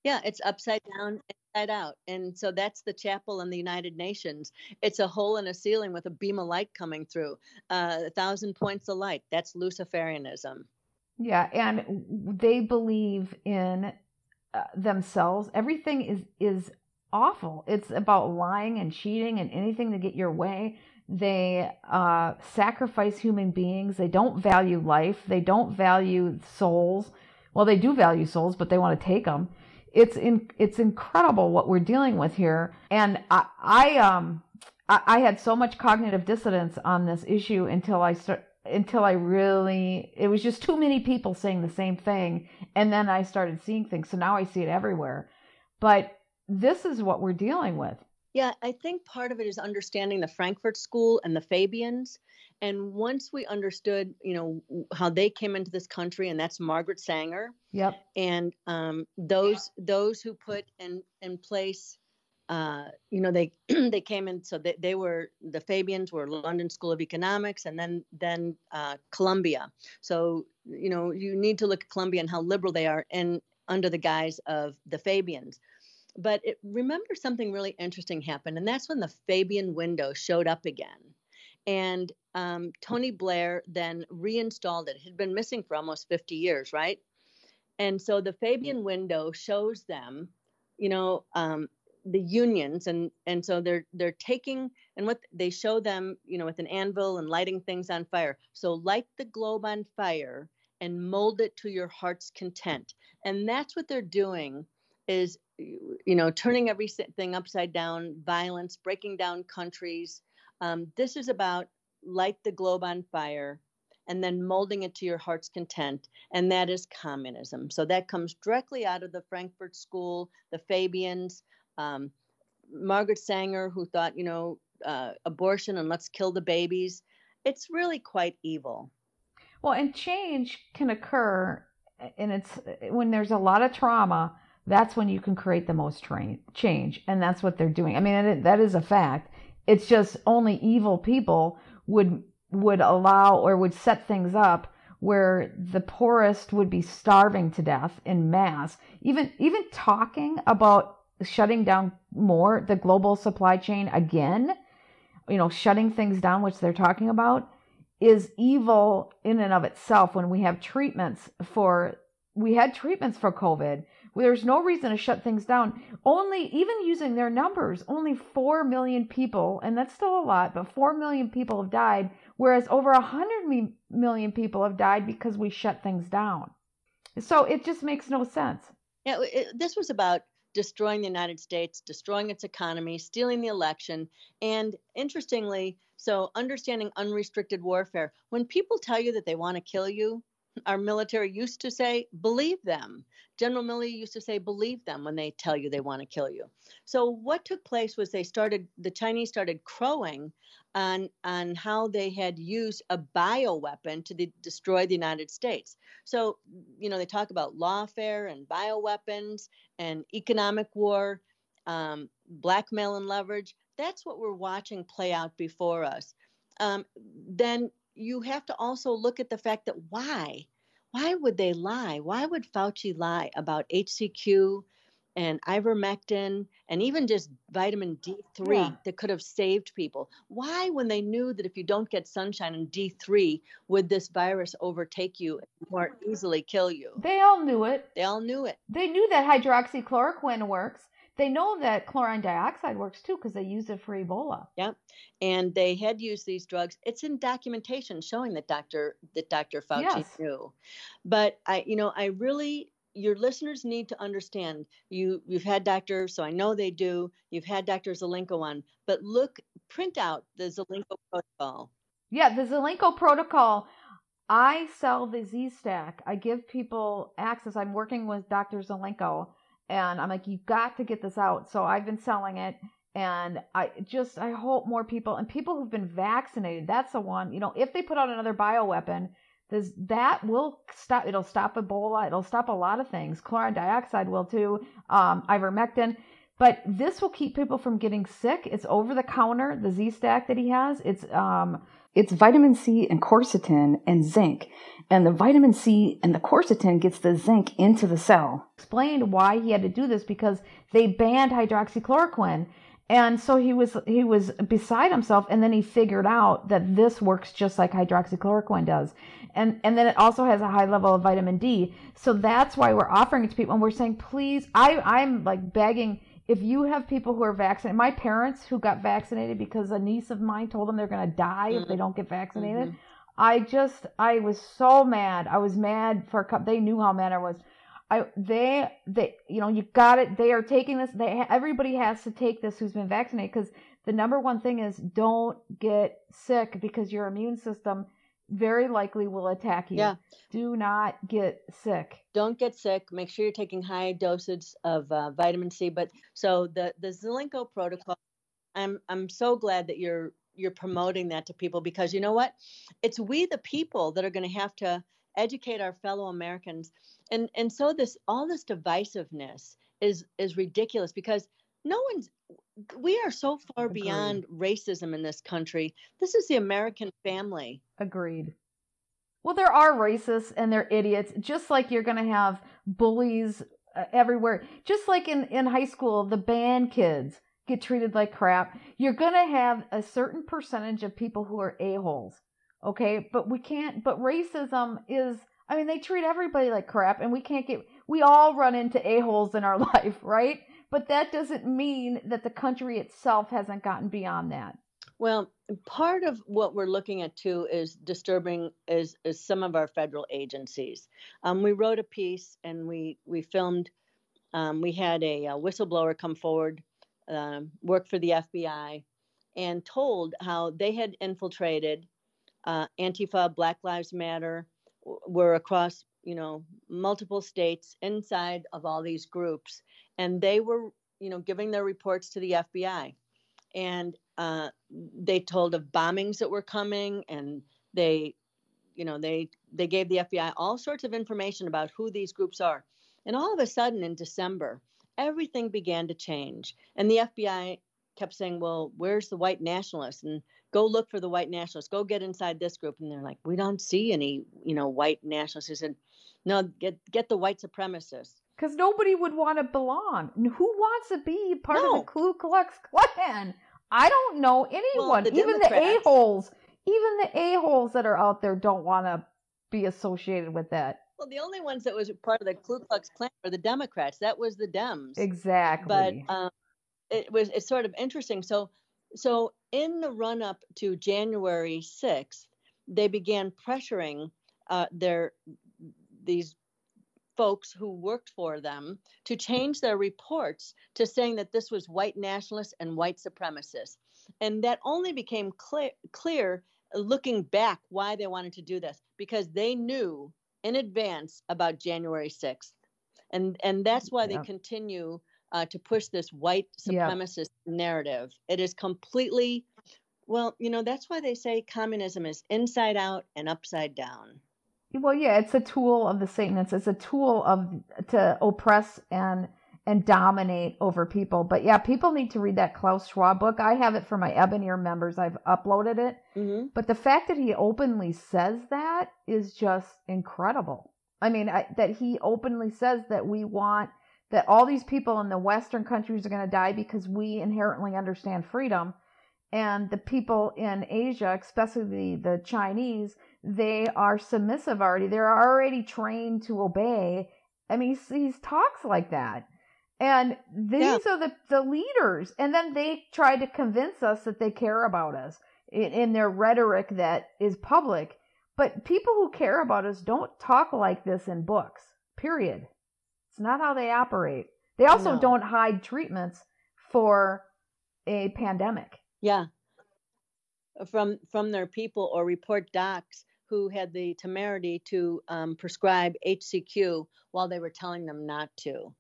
Yeah, it's upside down inside out. And so that's the chapel in the United Nations. It's a hole in a ceiling with a beam of light coming through, uh, a thousand points of light. That's Luciferianism. Yeah, and they believe in uh, themselves. Everything is is awful. It's about lying and cheating and anything to get your way. They uh, sacrifice human beings. They don't value life. They don't value souls. Well, they do value souls, but they want to take them it's in, it's incredible what we're dealing with here. And I, I um I, I had so much cognitive dissonance on this issue until I start until I really it was just too many people saying the same thing and then I started seeing things. So now I see it everywhere. But this is what we're dealing with. Yeah, I think part of it is understanding the Frankfurt School and the Fabians and once we understood, you know, how they came into this country, and that's Margaret Sanger. Yep. And um, those those who put in in place, uh, you know, they they came in. So they, they were the Fabians were London School of Economics, and then then uh, Columbia. So you know, you need to look at Columbia and how liberal they are, and under the guise of the Fabians. But it, remember something really interesting happened, and that's when the Fabian window showed up again. And um, Tony Blair then reinstalled it. It had been missing for almost 50 years, right? And so the Fabian window shows them, you know, um, the unions, and and so they're they're taking and what they show them, you know, with an anvil and lighting things on fire. So light the globe on fire and mold it to your heart's content, and that's what they're doing is you know turning everything upside down violence breaking down countries um, this is about light the globe on fire and then molding it to your heart's content, and that is communism. So that comes directly out of the Frankfurt School, the Fabians, um, Margaret Sanger, who thought, you know, uh, abortion and let's kill the babies. It's really quite evil. Well, and change can occur, and it's when there's a lot of trauma. That's when you can create the most train, change, and that's what they're doing. I mean, that is a fact. It's just only evil people would would allow or would set things up where the poorest would be starving to death in mass. Even even talking about shutting down more the global supply chain again, you know, shutting things down, which they're talking about, is evil in and of itself when we have treatments for we had treatments for COVID. There's no reason to shut things down. Only, even using their numbers, only 4 million people, and that's still a lot, but 4 million people have died, whereas over 100 million people have died because we shut things down. So it just makes no sense. Yeah, it, this was about destroying the United States, destroying its economy, stealing the election. And interestingly, so understanding unrestricted warfare, when people tell you that they want to kill you, our military used to say, believe them. General Milley used to say, believe them when they tell you they want to kill you. So what took place was they started, the Chinese started crowing on, on how they had used a bioweapon to de- destroy the United States. So, you know, they talk about lawfare and bioweapons and economic war, um, blackmail and leverage. That's what we're watching play out before us. Um, then you have to also look at the fact that why? Why would they lie? Why would Fauci lie about HCQ and ivermectin and even just vitamin D3 yeah. that could have saved people? Why, when they knew that if you don't get sunshine and D3, would this virus overtake you and more easily kill you? They all knew it. They all knew it. They knew that hydroxychloroquine works. They know that chlorine dioxide works too because they use it for Ebola. Yep, and they had used these drugs. It's in documentation showing that Dr. that Dr. Fauci yes. knew. But I, you know, I really your listeners need to understand you you've had Dr. so I know they do. You've had Dr. Zelenko on, but look, print out the Zelenko protocol. Yeah, the Zelenko protocol. I sell the Z Stack. I give people access. I'm working with Dr. Zelenko and I'm like, you've got to get this out. So I've been selling it. And I just, I hope more people and people who've been vaccinated, that's the one, you know, if they put out another bioweapon, this, that will stop, it'll stop Ebola. It'll stop a lot of things. Chlorine dioxide will too, um, ivermectin. But this will keep people from getting sick. It's over the counter, the Z stack that he has. It's, um, it's vitamin C and quercetin and zinc and the vitamin C and the quercetin gets the zinc into the cell. Explained why he had to do this because they banned hydroxychloroquine. And so he was he was beside himself and then he figured out that this works just like hydroxychloroquine does. And and then it also has a high level of vitamin D. So that's why we're offering it to people and we're saying please I I'm like begging if you have people who are vaccinated, my parents who got vaccinated because a niece of mine told them they're going to die mm-hmm. if they mm-hmm. don't get vaccinated. Mm-hmm. I just I was so mad. I was mad for a couple. They knew how mad I was. I they they you know you got it. They are taking this. They everybody has to take this who's been vaccinated because the number one thing is don't get sick because your immune system very likely will attack you. Yeah. Do not get sick. Don't get sick. Make sure you're taking high doses of uh, vitamin C. But so the the Zelenko protocol. I'm I'm so glad that you're you're promoting that to people because you know what? It's we the people that are going to have to educate our fellow Americans. And and so this all this divisiveness is is ridiculous because no one's we are so far Agreed. beyond racism in this country. This is the American family. Agreed. Well, there are racists and they're idiots, just like you're going to have bullies uh, everywhere. Just like in, in high school, the band kids get treated like crap. You're going to have a certain percentage of people who are a-holes. Okay. But we can't, but racism is, I mean, they treat everybody like crap and we can't get, we all run into a-holes in our life, right? But that doesn't mean that the country itself hasn't gotten beyond that. Well, part of what we're looking at too is disturbing is, is some of our federal agencies. Um, we wrote a piece and we we filmed. Um, we had a, a, whistleblower come forward um, worked for the FBI, and told how they had infiltrated uh, Antifa, Black Lives Matter, were across you know multiple states inside of all these groups, and they were you know giving their reports to the FBI, and uh, they told of bombings that were coming, and they you know they they gave the FBI all sorts of information about who these groups are, and all of a sudden in December everything began to change. And the FBI kept saying, "Well, where's the white nationalists?" and go look for the white nationalists. Go get inside this group, and they're like, "We don't see any, you know, white nationalists." He said, "No, get get the white supremacists." Because nobody would want to belong. Who wants to be part No. of the Ku Klux Klan? I don't know anyone. the even the Democrats- a holes, even the a holes that are out there don't want to be associated with that. Well, the only ones that was part of the Ku Klux Klan were the Democrats. That was the Dems. Exactly. but um, it was it's sort of interesting. So so in the run up to January sixth, they began pressuring uh, their these folks who worked for them to change their reports to saying that this was white nationalists and white supremacists, and that only became clear clear looking back why they wanted to do this because they knew in advance about January 6th. And and that's why they continue uh, to push this white Yeah. supremacist narrative. It is completely well, you know, that's why they say communism is inside out and upside down. Well, yeah, it's a tool of the Satanists. It's a tool of to oppress and and dominate over people. But yeah, people need to read that Klaus Schwab book. I have it for my Ebonier members. I've uploaded it. hmm But the fact that he openly says that is just incredible. I mean, I, that he openly says that we want that all these people in the Western countries are going to die because we inherently understand freedom, and the people in Asia, especially the, the Chinese, they are submissive already. They're already trained to obey. I mean, he, he talks like that. And these are the, the leaders. And then they try to convince us that they care about us in, in their rhetoric that is public. But people who care about us don't talk like this in books, period. It's not how they operate. They also No. don't hide treatments for a pandemic. Yeah. From from their people or report docs who had the temerity to um, prescribe HCQ while they were telling them not to.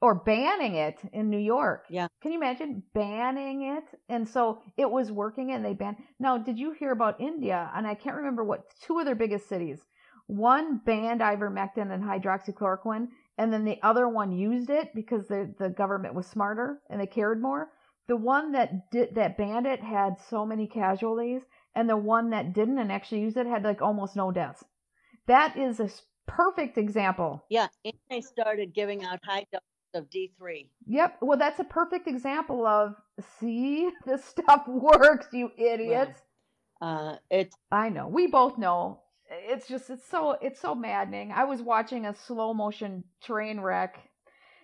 or banning it in New York. Yeah. Can you imagine banning it? And so it was working and they banned. Now, did you hear about India? And I can't remember what two of their biggest cities. One banned ivermectin and hydroxychloroquine, and then the other one used it because the, the government was smarter and they cared more. The one that did that banned it had so many casualties, and the one that didn't and actually used it had like almost no deaths. That is a perfect example Yeah, and they started giving out high doses of D3. Yep. Well, that's a perfect example of see, this stuff works, you idiots. Uh, it's I know. We both know. It's just it's so it's so maddening. I was watching a slow motion train wreck.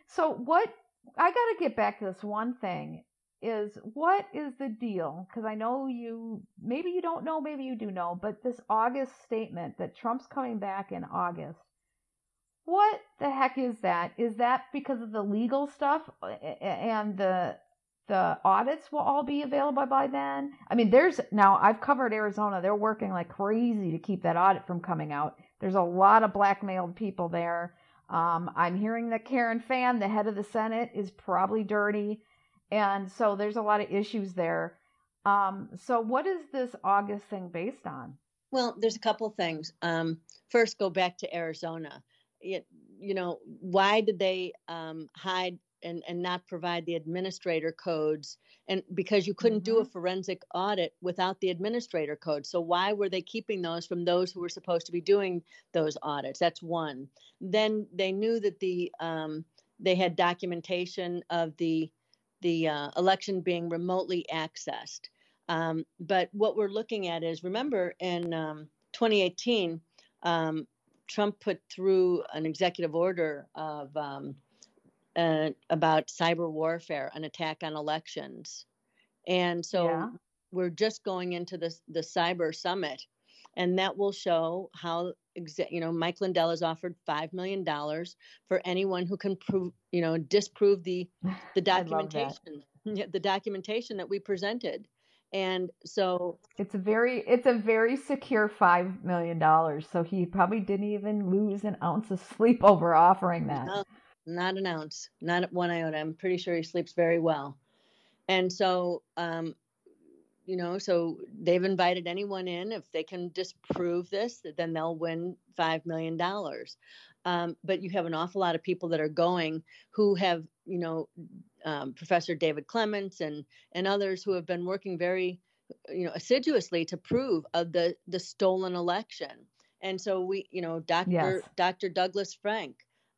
So what I got to get back to this one thing is what is the deal? Cuz I know you maybe you don't know, maybe you do know, but this August statement that Trump's coming back in August. What the heck is that? Is that because of the legal stuff and the the audits will all be available by then. I mean, there's now I've covered Arizona. They're working like crazy to keep that audit from coming out. There's a lot of blackmailed people there. Um, I'm hearing that Karen Fann, the head of the Senate, is probably dirty, and so there's a lot of issues there. Um, so what is this August thing based on? well, there's a couple things. Um, first, go back to Arizona. You, you know, why did they um, hide and, and not provide the administrator codes? And because you couldn't do a forensic audit without the administrator code. So why were they keeping those from those who were supposed to be doing those audits? That's one. Then they knew that the um, they had documentation of the the uh, election being remotely accessed. Um, but what we're looking at is remember in um, 2018, um, Trump put through an executive order of um, uh, about cyber warfare, an attack on elections, and so Yeah. we're just going into the the cyber summit, and that will show how you know Mike Lindell has offered five million dollars for anyone who can prove you know disprove the the documentation. The documentation that we presented. And so It's a very it's a very secure five million dollars. So he probably didn't even lose an ounce of sleep over offering that. no, not an ounce. Not one iota. I'm pretty sure he sleeps very well. And so um you know so they've invited anyone in if they can disprove this then they'll win five million dollars um, but you have an awful lot of people that are going who have you know um, Professor David Clements and and others who have been working very you know assiduously to prove of the the stolen election. And so we, you know, Dr. Yes. Dr. Douglas Frank.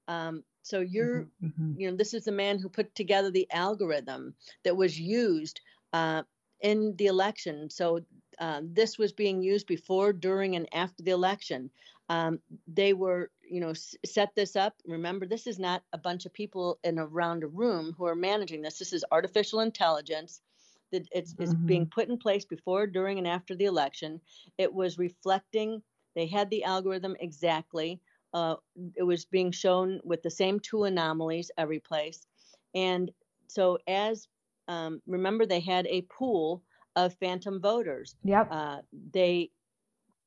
Um, so you're, mm-hmm, mm-hmm. you know, this is the man who put together the algorithm that was used uh, in the election. So uh, this was being used before, during, and after the election. Um, they were, you know, s- set this up. Remember, this is not a bunch of people in around a room who are managing this. This is artificial intelligence that it's, mm-hmm. is being put in place before, during, and after the election. It was reflecting. They had the algorithm exactly. Uh, it was being shown with the same two anomalies every place, and so as um, remember they had a pool of phantom voters. Yep. Uh, they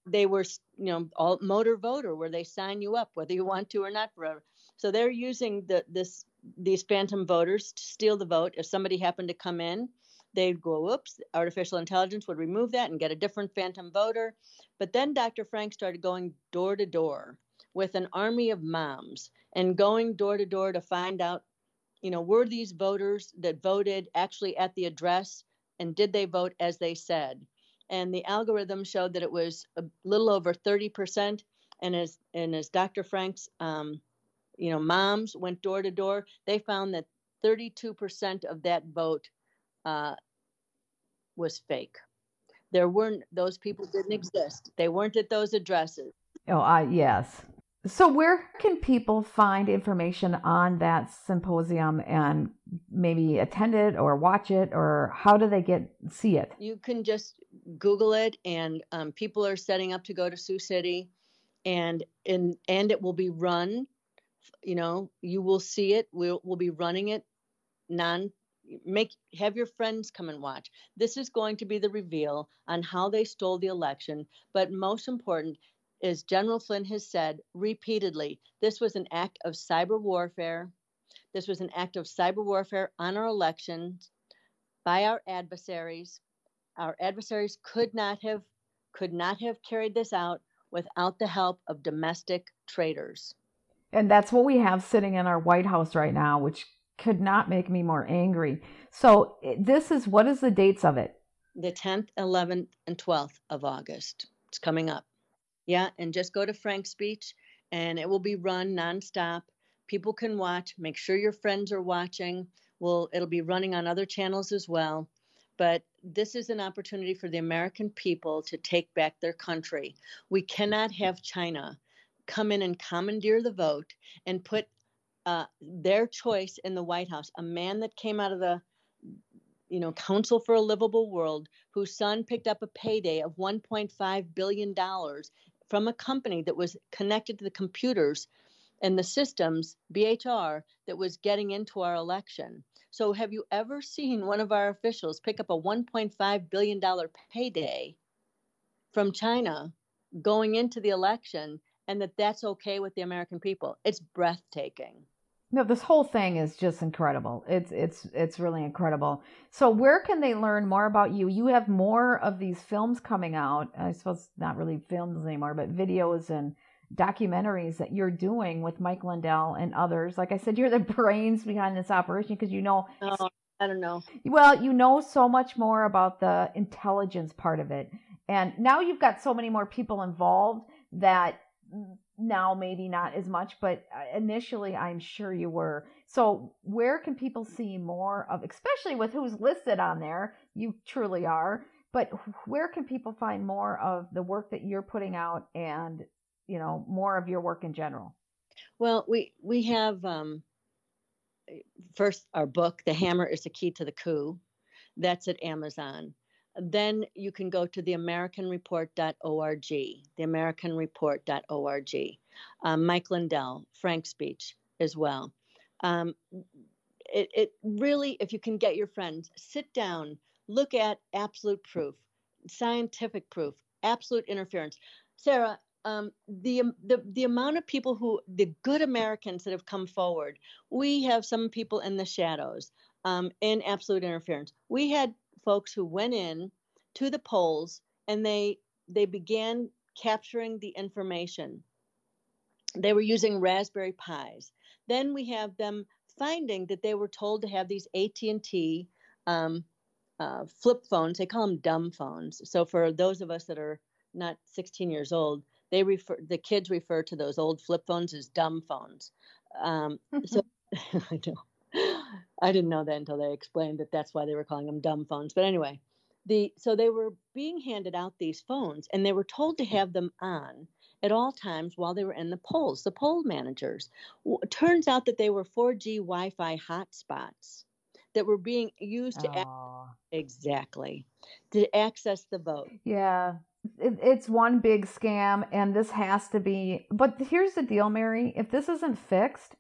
they were you know all motor voter where they sign you up whether you want to or not forever. So they're using the this these phantom voters to steal the vote. If somebody happened to come in, they'd go, oops, artificial intelligence would remove that and get a different phantom voter. But then Dr. Frank started going door to door with an army of moms and going door to door to find out, you know, were these voters that voted actually at the address and did they vote as they said? And the algorithm showed that it was a little over 30%. And as and as Dr. Frank's, um, you know, moms went door to door, they found that 32% of that vote uh, was fake. There weren't those people didn't exist. They weren't at those addresses. Oh, I yes. So, where can people find information on that symposium and maybe attend it or watch it, or how do they get see it? You can just Google it, and um, people are setting up to go to Sioux City, and and and it will be run. You know, you will see it. We'll we'll be running it non make have your friends come and watch this is going to be the reveal on how they stole the election but most important as General Flynn has said repeatedly, this was an act of cyber warfare. This was an act of cyber warfare on our elections by our adversaries. Our adversaries could not have could not have carried this out without the help of domestic traitors. And that's what we have sitting in our White House right now, which could not make me more angry. So this is what is the dates of it? The 10th, 11th, and 12th of August. It's coming up. Yeah, and just go to Frank's speech and it will be run nonstop. People can watch. Make sure your friends are watching. Well, it'll be running on other channels as well. But this is an opportunity for the American people to take back their country. We cannot have China come in and commandeer the vote and put uh, their choice in the White House. A man that came out of the you know, Council for a Livable World, whose son picked up a payday of $1.5 billion from a company that was connected to the computers and the systems, BHR, that was getting into our election. So, have you ever seen one of our officials pick up a $1.5 billion payday from China going into the election and that that's okay with the American people? It's breathtaking. No, this whole thing is just incredible. It's it's it's really incredible. So where can they learn more about you? You have more of these films coming out. I suppose not really films anymore, but videos and documentaries that you're doing with Mike Lindell and others. Like I said, you're the brains behind this operation because you know oh, I don't know. Well, you know so much more about the intelligence part of it. And now you've got so many more people involved that now maybe not as much, but uh, initially I'm sure you were. So where can people see more of, especially with who's listed on there? You truly are. But where can people find more of the work that you're putting out and, you know, more of your work in general? Well, we we have um, first our book, "The Hammer is the Key to the Coup." That's at Amazon then you can go to the theamericanreport.org, theamericanreport.org. Um, Mike Lindell, Frank speech as well. Um, it, it really, if you can get your friends, sit down, look at absolute proof, scientific proof, absolute interference. Sarah, um, the, the the amount of people who the good Americans that have come forward, we have some people in the shadows um, in absolute interference. We had folks who went in to the polls and they they began capturing the information. They were using Raspberry Pis. Then we have them finding that they were told to have these AT&T um, uh, flip phones. They call them dumb phones. So for those of us that are not 16 years old, they refer the kids refer to those old flip phones as dumb phones. Um, so I know I didn't know that until they explained that that's why they were calling them dumb phones. But anyway, the so they were being handed out these phones and they were told to have them on at all times while they were in the polls. The poll managers turns out that they were 4G Wi-Fi hotspots that were being used to Oh. exactly to access the vote. Yeah. It, it's one big scam, and this has to be. But here's the deal, Mary. If this isn't fixed,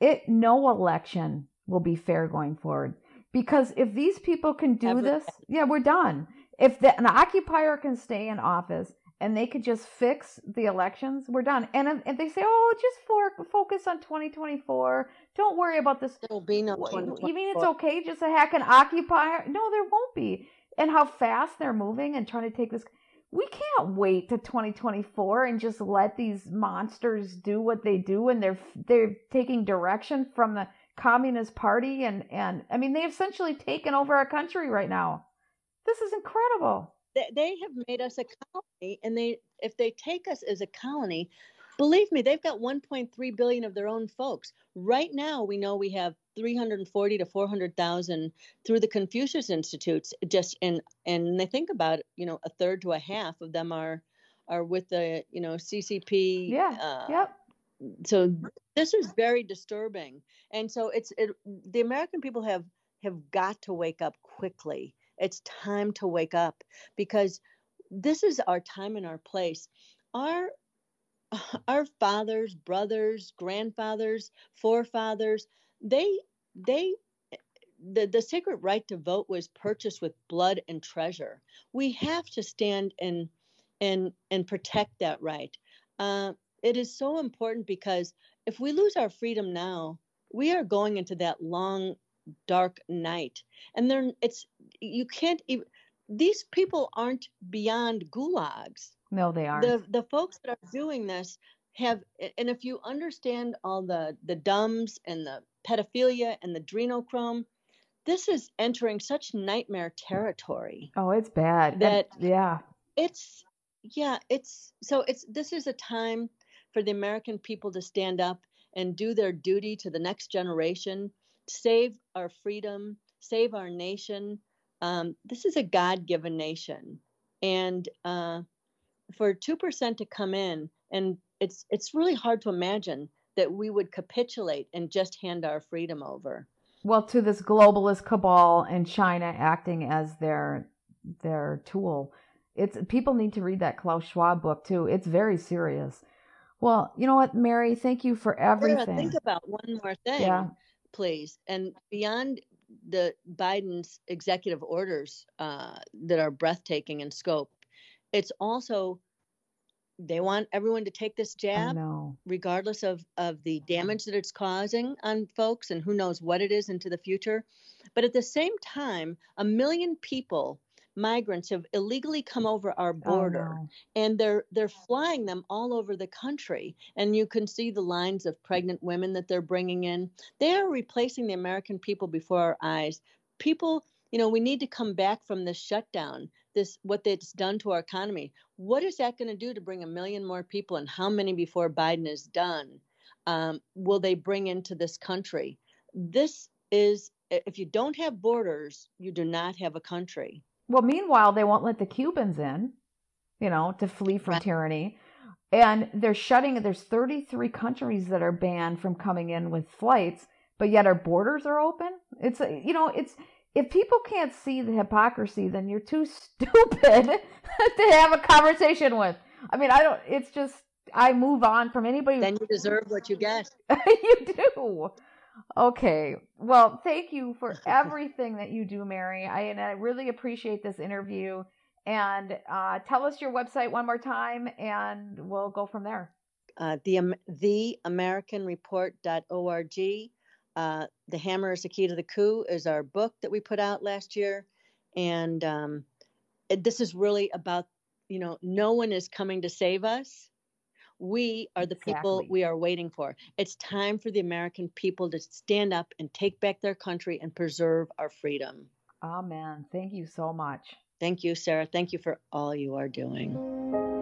it no election will be fair going forward. Because if these people can do Ever- this, yeah, we're done. If the, an occupier can stay in office and they could just fix the elections, we're done. And if, they say, "Oh, just for focus on 2024, don't worry about this There'll be no 2024. You mean it's okay just to hack an occupier? No, there won't be. And how fast they're moving and trying to take this. We can't wait to 2024 and just let these monsters do what they do, and they're they're taking direction from the Communist Party, and and I mean they've essentially taken over our country right now. This is incredible. they, they have made us a colony and they if they take us as a colony believe me they've got 1.3 billion of their own folks right now we know we have 340 to 400,000 through the Confucius Institutes just in and they think about it, you know a third to a half of them are are with the you know CCP Yeah. uh, Yep. So this is very disturbing. And so it's it, the american people have have got to wake up quickly. It's time to wake up because this is our time and our place. Our our fathers brothers grandfathers forefathers they they the, the sacred right to vote was purchased with blood and treasure. We have to stand and and and protect that right. Uh, it is so important because if we lose our freedom now, we are going into that long, dark night. And then it's, you can't even, these people aren't beyond gulags. No, they aren't. The, the folks that are doing this have, and if you understand all the, the dumbs and the pedophilia and the adrenochrome, this is entering such nightmare territory oh, it's bad. And- that- yeah. it's yeah it's so it's this is a time for the american people to stand up and do their duty to the next generation save our freedom save our nation um, this is a god-given nation and uh, for 2% to come in and it's it's really hard to imagine that we would capitulate and just hand our freedom over Well, to this globalist cabal and China acting as their their tool. It's people need to read that Klaus Schwab book too. It's very serious. Well, you know what, Mary, thank you for Sarah, everything. think about one more thing Yeah. please. And beyond the Biden's executive orders uh, that are breathtaking in scope, it's also they want everyone to take this jab, regardless of of the damage that it's causing on folks, and who knows what it is into the future. But at the same time, a million people, migrants, have illegally come over our border Oh, and they're they're flying them all over the country. And you can see the lines of pregnant women that they're bringing in. They are replacing the american people before our eyes. People you know we need to come back from this shutdown this what it's done to our economy. What is that going to do to bring a million more people and how many before biden is done um, will they bring into this country? This is if you don't have borders you do not have a country Well, meanwhile, they won't let the Cubans in, you know, to flee from Right. tyranny. And they're shutting, there's 33 countries that are banned from coming in with flights, but yet our borders are open. It's, a- you know, it's, if people can't see the hypocrisy, then you're too stupid to have a conversation with. I mean, I don't, it's just, I move on from anybody. then you deserve what you get you do. Okay. Well, thank you for everything that you do, Mary. I and I really appreciate this interview. And uh, tell us your website one more time, and we'll go from there. uh, the Am- theamericanreport.org. Uh, the Hammer is the Key to the Coup is our book that we put out last year, and um, it, this is really about you know no one is coming to save us. We are the Exactly. people we are waiting for. It's time for the American people to stand up and take back their country and preserve our freedom. Amen. Thank you so much. Thank you, Sarah. Thank you for all you are doing.